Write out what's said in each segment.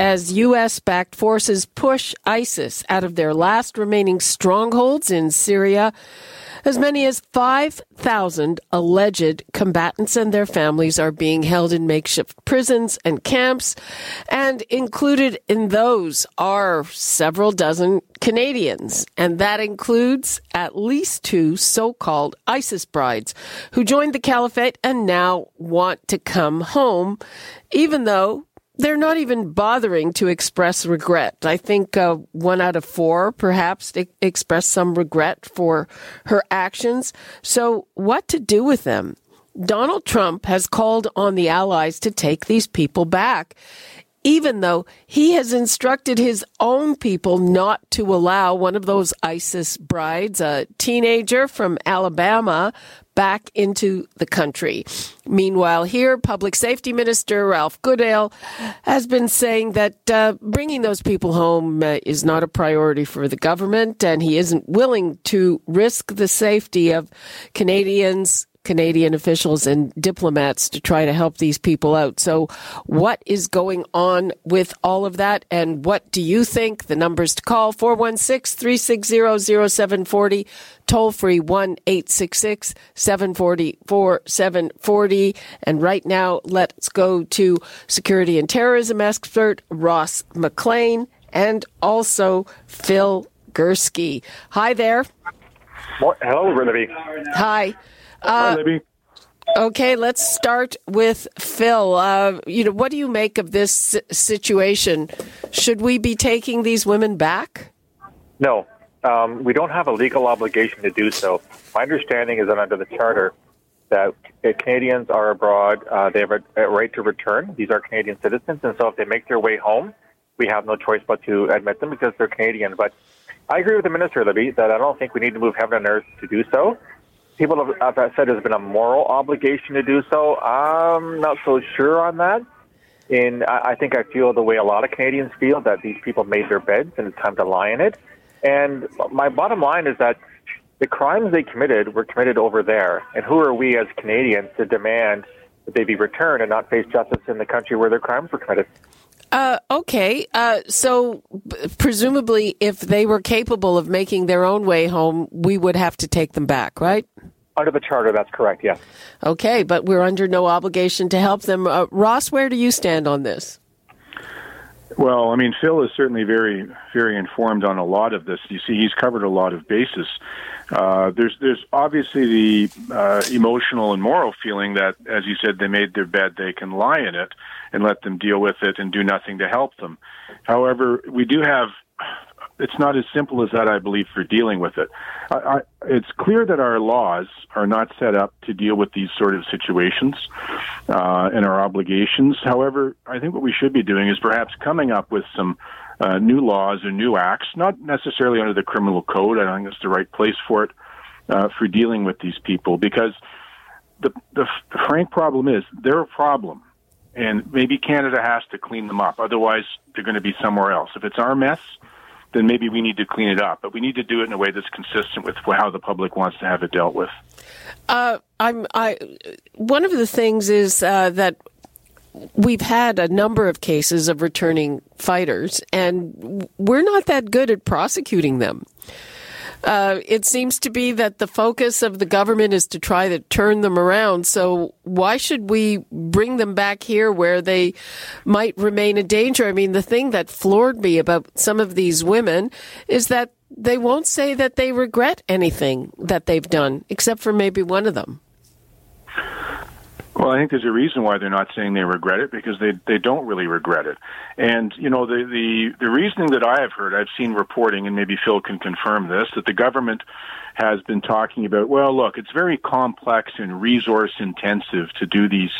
as U.S. backed forces push ISIS out of their last remaining strongholds in Syria, as many as 5,000 alleged combatants and their families are being held in makeshift prisons and camps, and included in those are several dozen Canadians, and that includes at least two so called ISIS brides who joined the caliphate and now want to come home, even though they're not even bothering to express regret. I think uh, one out of four perhaps expressed some regret for her actions. So, what to do with them? Donald Trump has called on the allies to take these people back even though he has instructed his own people not to allow one of those ISIS brides, a teenager from Alabama, back into the country. Meanwhile, here, Public Safety Minister Ralph Goodale has been saying that uh, bringing those people home uh, is not a priority for the government, and he isn't willing to risk the safety of Canadians, Canadian officials and diplomats to try to help these people out. So, what is going on with all of that? And what do you think? The numbers to call 416 360 0740, toll free 1 866 740 4740. And right now, let's go to security and terrorism expert Ross McLean and also Phil Gurski. Hi there. Hello, Libby. Hi. Hi, uh, Libby. Okay, let's start with Phil. Uh, you know, what do you make of this situation? Should we be taking these women back? No, um, we don't have a legal obligation to do so. My understanding is that under the charter, that Canadians are abroad, uh, they have a, a right to return. These are Canadian citizens, and so if they make their way home, we have no choice but to admit them because they're Canadian. But I agree with the minister, Libby, that I don't think we need to move heaven and earth to do so people have, have said there's been a moral obligation to do so. I'm not so sure on that. And I, I think I feel the way a lot of Canadians feel that these people made their beds and it's time to lie in it. And my bottom line is that the crimes they committed were committed over there. And who are we as Canadians to demand that they be returned and not face justice in the country where their crimes were committed? Uh, okay. Uh, so presumably, if they were capable of making their own way home, we would have to take them back, right? Under the charter, that's correct, yes. Okay, but we're under no obligation to help them. Uh, Ross, where do you stand on this? Well, I mean, Phil is certainly very, very informed on a lot of this. You see, he's covered a lot of bases. Uh, there's, there's obviously the uh, emotional and moral feeling that, as you said, they made their bed, they can lie in it and let them deal with it and do nothing to help them. However, we do have it's not as simple as that, I believe, for dealing with it. I, I, it's clear that our laws are not set up to deal with these sort of situations uh, and our obligations. However, I think what we should be doing is perhaps coming up with some uh, new laws or new acts, not necessarily under the criminal code. I don't think it's the right place for it uh, for dealing with these people because the, the, the frank problem is they're a problem and maybe Canada has to clean them up. Otherwise, they're going to be somewhere else. If it's our mess, then maybe we need to clean it up. But we need to do it in a way that's consistent with how the public wants to have it dealt with. Uh, I'm. I. One of the things is uh, that we've had a number of cases of returning fighters, and we're not that good at prosecuting them. Uh, it seems to be that the focus of the government is to try to turn them around. So why should we bring them back here where they might remain a danger? I mean, the thing that floored me about some of these women is that they won't say that they regret anything that they've done, except for maybe one of them. Well, I think there's a reason why they're not saying they regret it because they they don't really regret it. And you know the the the reasoning that I have heard, I've seen reporting, and maybe Phil can confirm this, that the government has been talking about. Well, look, it's very complex and resource intensive to do these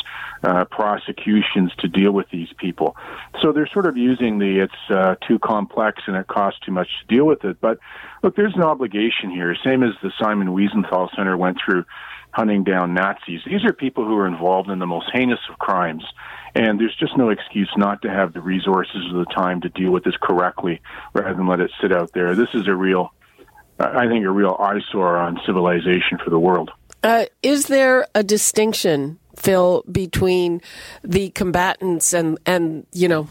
uh, prosecutions to deal with these people. So they're sort of using the it's uh, too complex and it costs too much to deal with it. But look, there's an obligation here, same as the Simon Wiesenthal Center went through hunting down Nazis. These are people who are involved in the most heinous of crimes. And there's just no excuse not to have the resources or the time to deal with this correctly rather than let it sit out there. This is a real, I think, a real eyesore on civilization for the world. Uh, is there a distinction Phil, between the combatants and, and you know,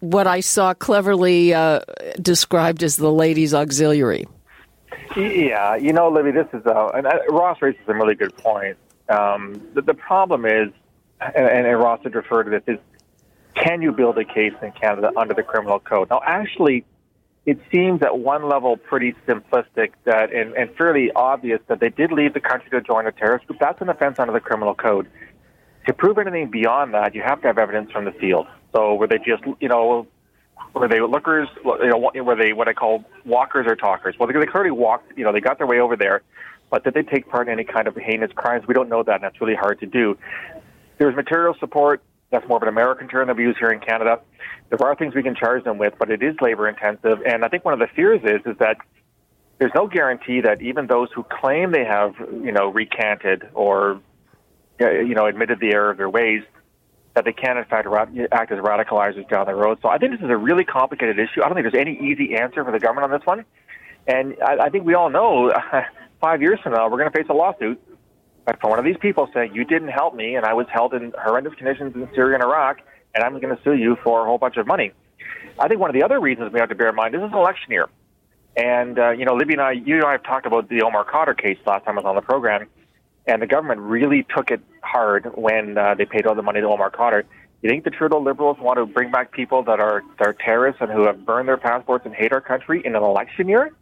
what I saw cleverly uh, described as the ladies' auxiliary? Yeah, you know, Libby, this is, a and uh, Ross raises a really good point. Um, the, the problem is, and, and Ross had referred to this, is can you build a case in Canada under the criminal code? Now, actually, it seems at one level pretty simplistic that and, and fairly obvious that they did leave the country to join a terrorist group. That's an offense under the criminal code to prove anything beyond that, you have to have evidence from the field. So were they just, you know, were they lookers, you know, were they what I call walkers or talkers? Well, they clearly walked, you know, they got their way over there, but did they take part in any kind of heinous crimes? We don't know that, and that's really hard to do. There's material support. That's more of an American term that we use here in Canada. There are things we can charge them with, but it is labor intensive. And I think one of the fears is is that there's no guarantee that even those who claim they have, you know, recanted or you know, admitted the error of their ways, that they can in fact act as radicalizers down the road. So I think this is a really complicated issue. I don't think there's any easy answer for the government on this one. And I, I think we all know five years from now we're going to face a lawsuit from one of these people saying you didn't help me and I was held in horrendous conditions in Syria and Iraq and I'm going to sue you for a whole bunch of money. I think one of the other reasons we have to bear in mind this is an election year. And, uh, you know, Libby and I, you and I have talked about the Omar Khadr case last time I was on the program and the government really took it hard when uh, they paid all the money to Omar Khadr. You think the Trudeau Liberals want to bring back people that are that are terrorists and who have burned their passports and hate our country in an election year?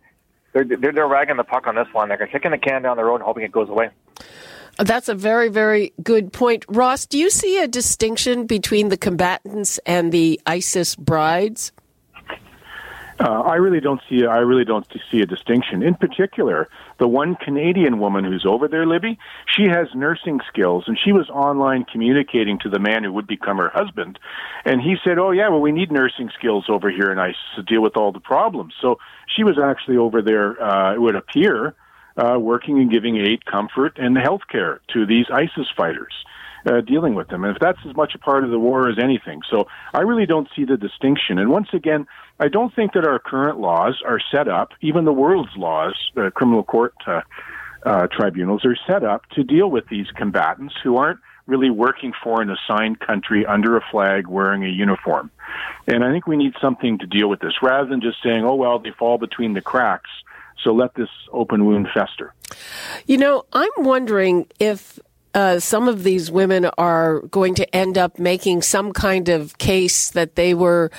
They're they're, they're ragging the puck on this one. They're kicking the can down the road and hoping it goes away. That's a very, very good point. Ross, do you see a distinction between the combatants and the ISIS brides? Uh, I really don't see. I really don't see a distinction. In particular, the one Canadian woman who's over there, Libby, she has nursing skills, and she was online communicating to the man who would become her husband, and he said, "Oh yeah, well we need nursing skills over here in ISIS to deal with all the problems." So she was actually over there. Uh, it would appear uh, working and giving aid, comfort, and health care to these ISIS fighters uh, dealing with them. And if that's as much a part of the war as anything. So I really don't see the distinction. And once again, I don't think that our current laws are set up, even the world's laws, the criminal court uh, uh, tribunals are set up to deal with these combatants who aren't really working for an assigned country under a flag wearing a uniform. And I think we need something to deal with this rather than just saying, oh, well, they fall between the cracks. So let this open wound fester. You know, I'm wondering if uh, some of these women are going to end up making some kind of case that they were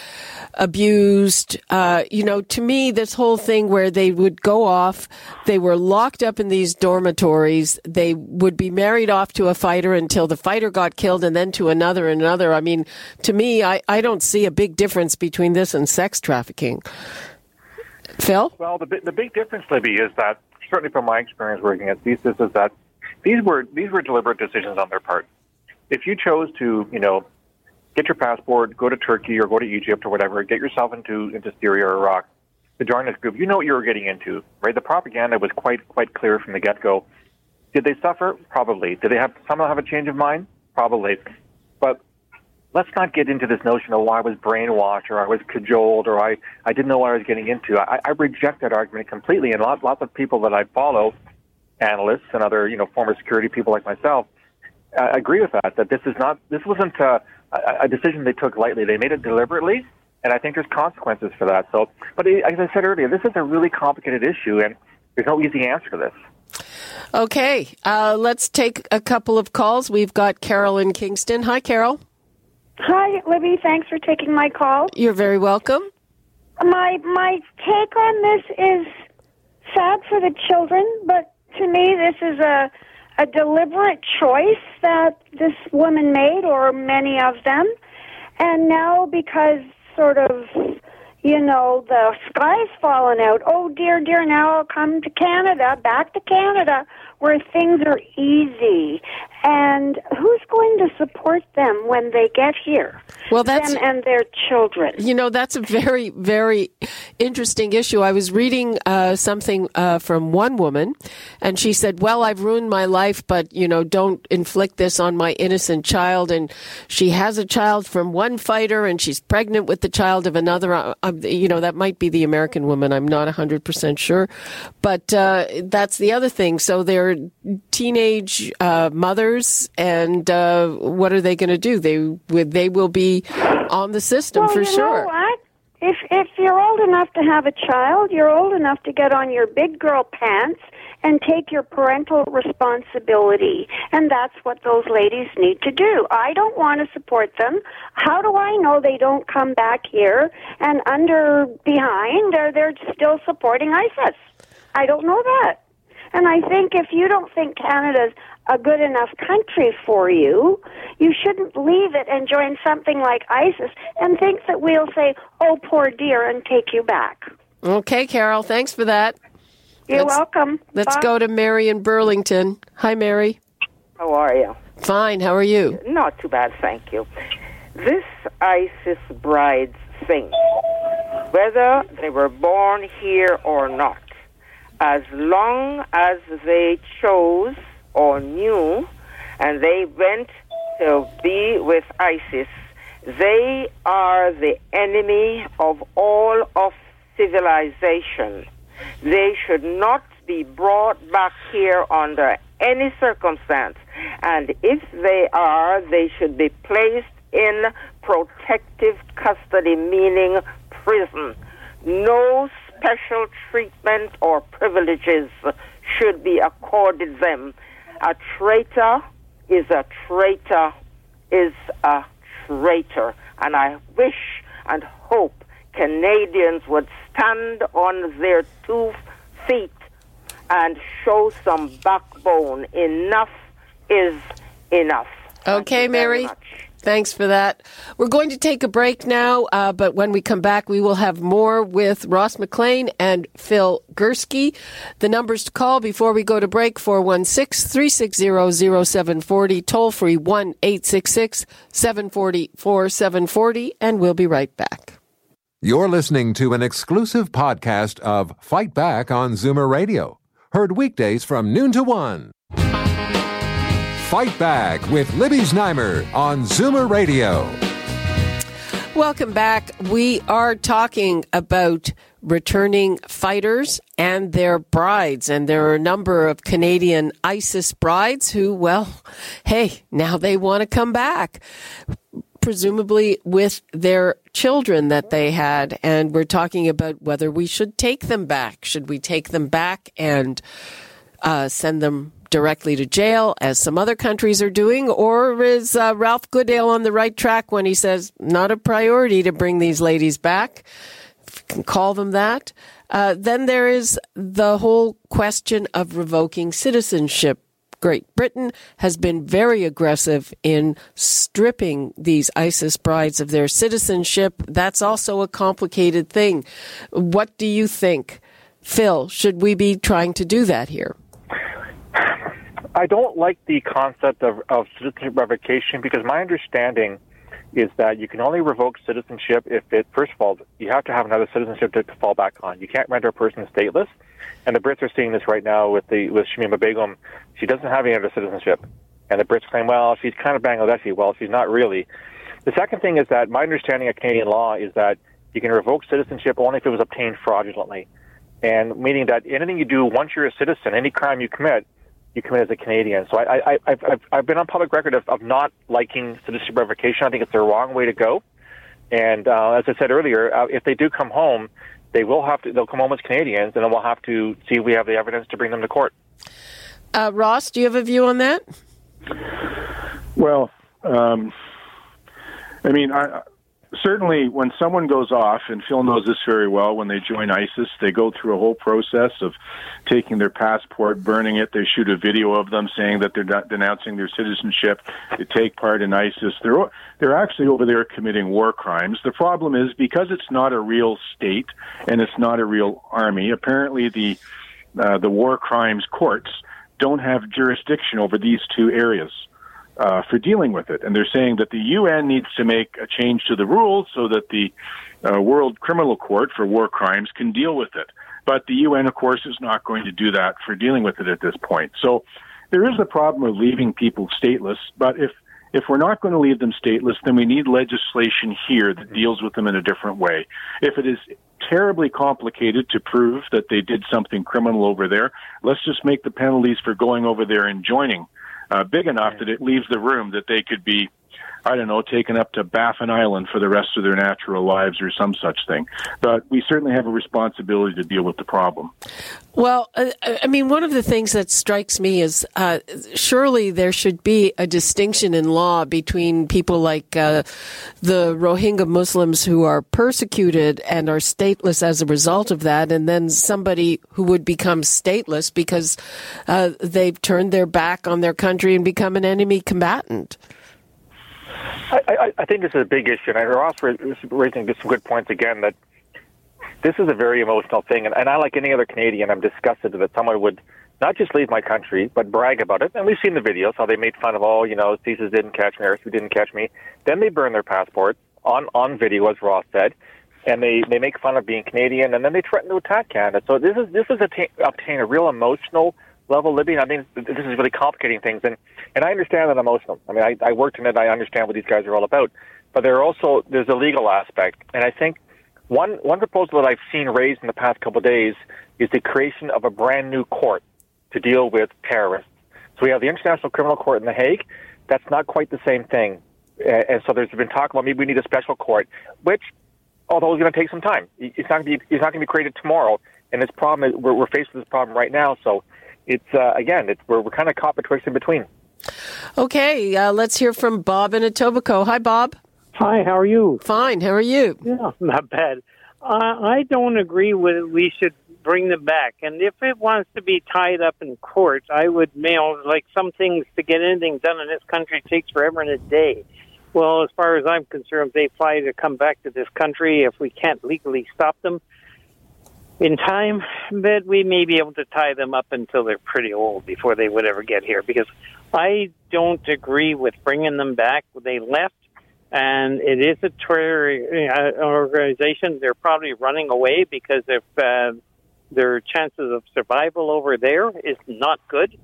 abused. Uh, you know, to me, this whole thing where they would go off, they were locked up in these dormitories, they would be married off to a fighter until the fighter got killed and then to another and another. I mean, to me, I, I don't see a big difference between this and sex trafficking. Phil? Well, the, the big difference, Libby, is that certainly from my experience working at CSIS is that these were these were deliberate decisions on their part. If you chose to, you know, get your passport, go to Turkey or go to Egypt or whatever, get yourself into into Syria or Iraq to join this group, you know what you were getting into, right? The propaganda was quite quite clear from the get go. Did they suffer? Probably. Did they have somehow have a change of mind? Probably. But let's not get into this notion of why I was brainwashed or I was cajoled or I, I didn't know what I was getting into. I, I reject that argument completely, and lots, lots of people that I follow analysts and other, you know, former security people like myself, uh, agree with that. That this is not, this wasn't a, a decision they took lightly. They made it deliberately, and I think there's consequences for that. So, but as I said earlier, this is a really complicated issue, and there's no easy answer to this. Okay, uh, let's take a couple of calls. We've got Carol in Kingston. Hi, Carol. Hi, Libby. Thanks for taking my call. You're very welcome. My my take on this is sad for the children, but to me, this is a a deliberate choice that this woman made, or many of them. And now, because sort of, you know, the sky's fallen out, oh dear, dear, now I'll come to Canada, back to Canada. where things are easy. And who's going to support them when they get here? Well, that's them and their children. You know, that's a very, very interesting issue. I was reading uh, something uh, from one woman, and she said, "Well, I've ruined my life, but you know, don't inflict this on my innocent child." And she has a child from one fighter, and she's pregnant with the child of another. Uh, you know, that might be the American woman. I'm not 100 percent sure, but uh, that's the other thing. So they're teenage uh, and uh, what are they going to do? They they will be on the system well, for you sure. Know what? If if you're old enough to have a child, you're old enough to get on your big girl pants and take your parental responsibility. And that's what those ladies need to do. I don't want to support them. How do I know they don't come back here and under behind they're they're still supporting ISIS? I don't know that. And I think if you don't think Canada's a good enough country for you, you shouldn't leave it and join something like ISIS and think that we'll say, oh, poor dear, and take you back. Okay, Carol, thanks for that. You're Let's- welcome. Let's Bye. go to Mary in Burlington. Hi, Mary. How are you? Fine. How are you? Not too bad, thank you. This ISIS brides thing, whether they were born here or not, as long as they chose or knew and they went to be with ISIS, they are the enemy of all of civilization. They should not be brought back here under any circumstance. And if they are, they should be placed in protective custody, meaning prison. No special treatment or privileges should be accorded them. A traitor is a traitor is a traitor. And I wish and hope Canadians would stand on their two feet and show some backbone. Enough is enough. Okay, Mary. much. Thanks for that. We're going to take a break now, uh, but when we come back, we will have more with Ross McLean and Phil Gurski. The numbers to call before we go to break 416 360 0740, toll free 1 866 740 4740, and we'll be right back. You're listening to an exclusive podcast of Fight Back on Zoomer Radio. Heard weekdays from noon to one. Fight Back with Libby Znaimer on Zoomer Radio. Welcome back. We are talking about returning fighters and their brides. And there are a number of Canadian ISIS brides who, well, hey, now they want to come back. Presumably with their children that they had. And we're talking about whether we should take them back. Should we take them back and uh, send them directly to jail, as some other countries are doing, or is uh, Ralph Goodale on the right track when he says not a priority to bring these ladies back? Can call them that. Uh, then there is the whole question of revoking citizenship. Great Britain has been very aggressive in stripping these ISIS brides of their citizenship. That's also a complicated thing. What do you think? Phil, should we be trying to do that here? I don't like the concept of, of citizenship revocation because my understanding is that you can only revoke citizenship if it, first of all, you have to have another citizenship to, to fall back on. You can't render a person stateless. And the Brits are seeing this right now with the with Shamima Begum. She doesn't have any other citizenship. And the Brits claim, well, she's kind of Bangladeshi. Well, she's not really. The second thing is that my understanding of Canadian law is that you can revoke citizenship only if it was obtained fraudulently. And meaning that anything you do once you're a citizen, any crime you commit, you come in as a Canadian. So I, I, I've, I've, I've been on public record of, of not liking citizenship revocation. I think it's the wrong way to go. And uh, as I said earlier, uh, if they do come home, they will have to. They'll come home as Canadians, and then we'll have to see if we have the evidence to bring them to court. Uh, Ross, do you have a view on that? Well, um, I mean, I, certainly when someone goes off, and Phil knows this very well, when they join ISIS, they go through a whole process of taking their passport, burning it. They shoot a video of them saying that they're not denouncing their citizenship. They take part in ISIS. They're they're actually over there committing war crimes. The problem is because it's not a real state and it's not a real army. Apparently, the uh, the war crimes courts don't have jurisdiction over these two areas uh, for dealing with it. And they're saying that the UN needs to make a change to the rules so that the uh, World Criminal Court for war crimes can deal with it. But the UN, of course, is not going to do that for dealing with it at this point. So there is a problem of leaving people stateless. But if if we're not going to leave them stateless, then we need legislation here that deals with them in a different way. If it is terribly complicated to prove that they did something criminal over there, let's just make the penalties for going over there and joining uh, big enough that it leaves the room that they could be I don't know, taken up to Baffin Island for the rest of their natural lives or some such thing. But we certainly have a responsibility to deal with the problem. Well, uh, I mean, one of the things that strikes me is uh, surely there should be a distinction in law between people like uh, the Rohingya Muslims who are persecuted and are stateless as a result of that, and then somebody who would become stateless because uh, they've turned their back on their country and become an enemy combatant. I, I, think this is a big issue, and Ross was raising some good points again that this is a very emotional thing, and, and I, like any other Canadian, I'm disgusted that someone would not just leave my country, but brag about it. And we've seen the videos how they made fun of, oh, you know, CSIS didn't catch me, who didn't catch me. Then they burn their passport on on video, as Ross said, and they they make fun of being Canadian, and then they threaten to attack Canada. So this is this is a obtain a real emotional level living. I mean, this is really complicating things, and and I understand that emotional. I mean, I, I worked in it. I understand what these guys are all about, but there are also there's a legal aspect, and I think one one proposal that I've seen raised in the past couple of days is the creation of a brand new court to deal with terrorists. So we have the International Criminal Court in The Hague. That's not quite the same thing, and so there's been talk about maybe we need a special court, which although it's going to take some time, it's not going to be it's not going to be created tomorrow. And this problem is we're, we're faced with this problem right now. So it's uh, again, it's we're, we're kind of caught betwixt in between. Okay, uh, let's hear from Bob in Etobicoke. Hi, Bob. Hi, how are you? Fine. How are you? Yeah, not bad. Uh, I don't agree with we should bring them back. And if it wants to be tied up in court, I would mail like some things to get anything done in this country takes forever and a day. Well, as far as I'm concerned, they fly to come back to this country, if we can't legally stop them, in time, but we may be able to tie them up until they're pretty old before they would ever get here. Because I don't agree with bringing them back. They left, and it is a terror uh, organization. They're probably running away because if uh, their chances of survival over there is not good.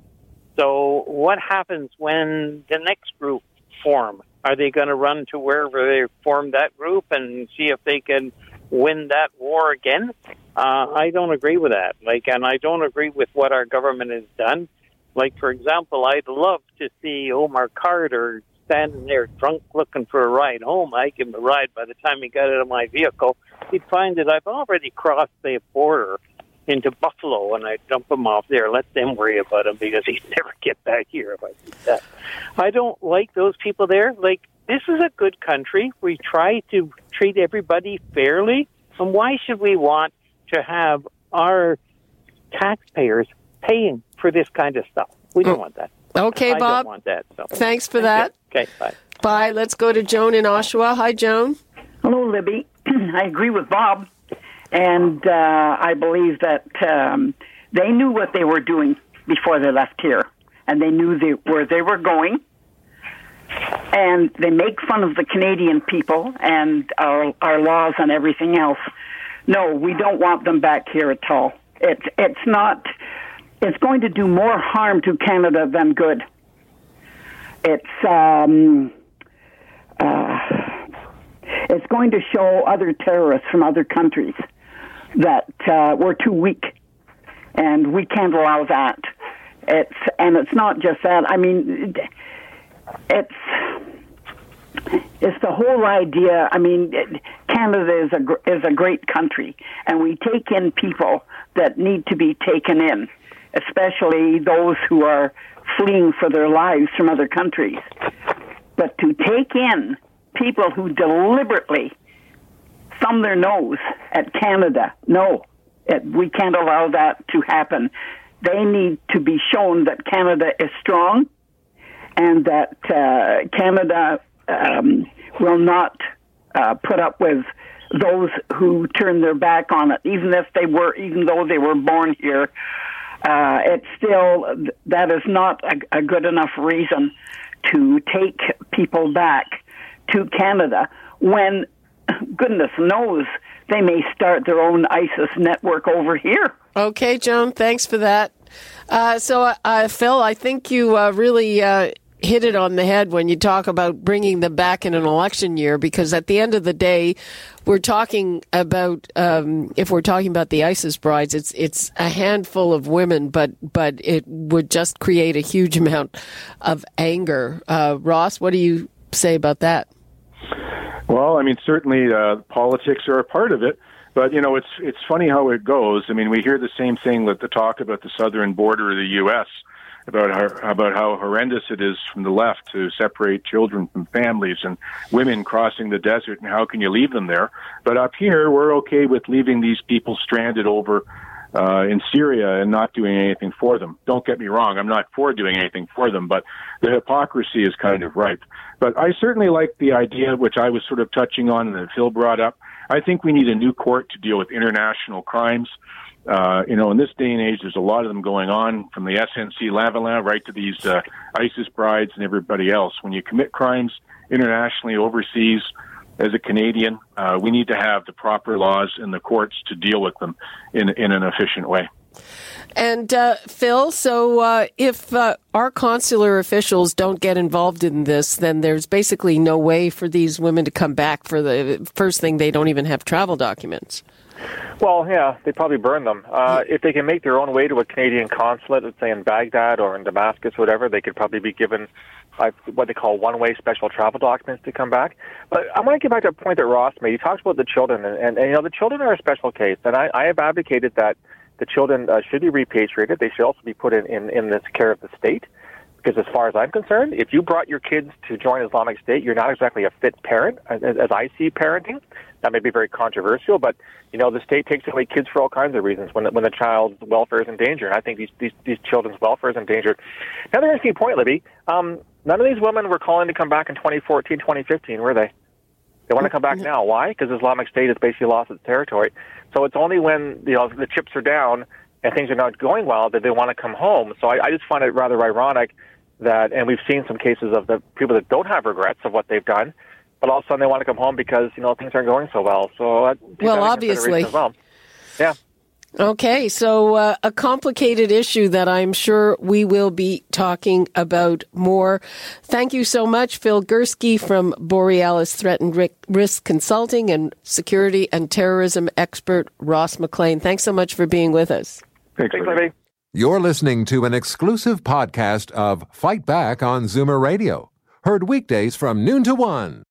So, what happens when the next group form? Are they going to run to wherever they formed that group and see if they can win that war again? Uh, I don't agree with that. Like, and I don't agree with what our government has done. Like, for example, I'd love to see Omar Khadr standing there drunk looking for a ride home. I give him a ride. By the time he got out of my vehicle, he'd find that I've already crossed the border into Buffalo, and I'd dump him off there. Let them worry about him because he'd never get back here if I did that. I don't like those people there. Like, this is a good country. We try to treat everybody fairly. And why should we want to have our taxpayers paying for this kind of stuff. We don't oh. want that. Okay, I Bob. don't want that. So. Thanks for that. Okay, bye. Bye. Let's go to Joan in Oshawa. Hi, Joan. Hello, Libby. I agree with Bob, and uh, I believe that um, they knew what they were doing before they left here, and they knew they, where they were going. And they make fun of the Canadian people and our, our laws and everything else. No, we don't want them back here at all. It's it's not. It's going to do more harm to Canada than good. It's um, uh, it's going to show other terrorists from other countries that uh, we're too weak, and we can't allow that. It's and it's not just that. I mean, it's it's the whole idea. I mean, Canada is a is a great country, and we take in people that need to be taken in, especially those who are fleeing for their lives from other countries. But to take in people who deliberately thumb their nose at Canada, no, it, we can't allow that to happen. They need to be shown that Canada is strong and that uh, Canada um, will not uh, put up with those who turn their back on it, even if they were, even though they were born here. uh, it's still that is not a, a good enough reason to take people back to Canada when goodness knows they may start their own ISIS network over here. Okay, Joan, thanks for that. Uh, so, uh, Phil, I think you uh, really uh, hit it on the head when you talk about bringing them back in an election year, because at the end of the day, we're talking about um, if we're talking about the ISIS brides, it's it's a handful of women, but but it would just create a huge amount of anger. Uh, Ross, what do you say about that? Well, I mean, certainly uh, politics are a part of it. But you know, it's it's funny how it goes. I mean, we hear the same thing with the talk about the southern border of the U.S. about how about how horrendous it is from the left to separate children from families and women crossing the desert, and how can you leave them there? But up here, we're okay with leaving these people stranded over uh, in Syria and not doing anything for them. Don't get me wrong, I'm not for doing anything for them, but the hypocrisy is kind of ripe. But I certainly like the idea, which I was sort of touching on and that Phil brought up. I think we need a new court to deal with international crimes. Uh, you know, in this day and age, there's a lot of them going on, from the SNC Lavalin right to these uh, ISIS brides and everybody else. When you commit crimes internationally, overseas, as a Canadian, uh, we need to have the proper laws in the courts to deal with them in in an efficient way. And uh, Phil, so uh, if uh, our consular officials don't get involved in this, then there's basically no way for these women to come back. For the first thing, they don't even have travel documents. Well, yeah, they probably burn them. Uh, if they can make their own way to a Canadian consulate, let's say in Baghdad or in Damascus, whatever, they could probably be given uh, what they call one-way special travel documents to come back. But I want to get back to a point that Ross made. He talks about the children, and, and, and you know the children are a special case, and I, I have advocated that the children uh, should be repatriated. They should also be put in, in, in this care of the state. Because as far as I'm concerned, if you brought your kids to join Islamic State, you're not exactly a fit parent, as, as I see parenting. That may be very controversial, but you know the state takes away kids for all kinds of reasons when when the child's welfare is in danger. And I think these these, these children's welfare is endangered. Another interesting point, Libby. Um, none of these women were calling to come back in 2014, 2015, were they? They want to come back now. Why? Because Islamic State has basically lost its territory. So it's only when you know the chips are down and things are not going well that they want to come home. So I, I just find it rather ironic that, and we've seen some cases of the people that don't have regrets of what they've done, but all of a sudden they want to come home because you know things aren't going so well. So Well, that into consideration obviously. well. Yeah. Okay, so uh, a complicated issue that I'm sure we will be talking about more. Thank you so much, Phil Gurski from Borealis Threat and Risk Consulting and security and terrorism expert Ross McLean. Thanks so much for being with us. Thanks, Thanks, Libby. Libby. You're listening to an exclusive podcast of Fight Back on Zoomer Radio, heard weekdays from noon to one.